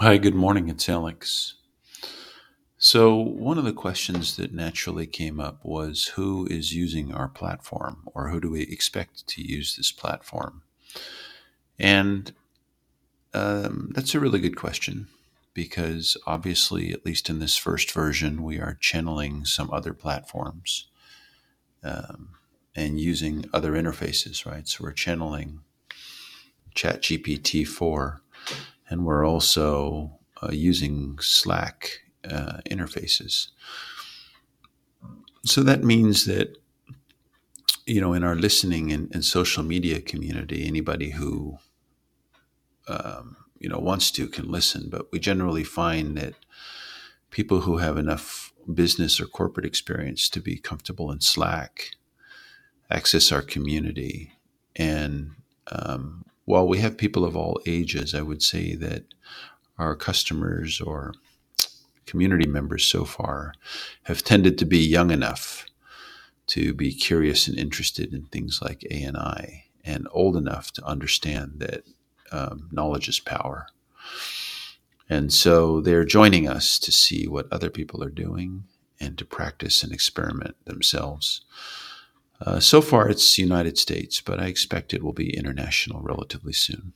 Hi, good morning. It's Alex. So, one of the questions that naturally came up was who is using our platform or who do we expect to use this platform? And um, that's a really good question because obviously, at least in this first version, we are channeling some other platforms um, and using other interfaces, right? So, we're channeling ChatGPT 4 and we're also uh, using Slack uh, interfaces. So that means that you know in our listening and, and social media community, anybody who um, you know wants to can listen, but we generally find that people who have enough business or corporate experience to be comfortable in Slack access our community and um, while we have people of all ages, I would say that our customers or community members so far have tended to be young enough to be curious and interested in things like ANI and old enough to understand that um, knowledge is power. And so they're joining us to see what other people are doing and to practice and experiment themselves. Uh, so far, it's United States, but I expect it will be international relatively soon.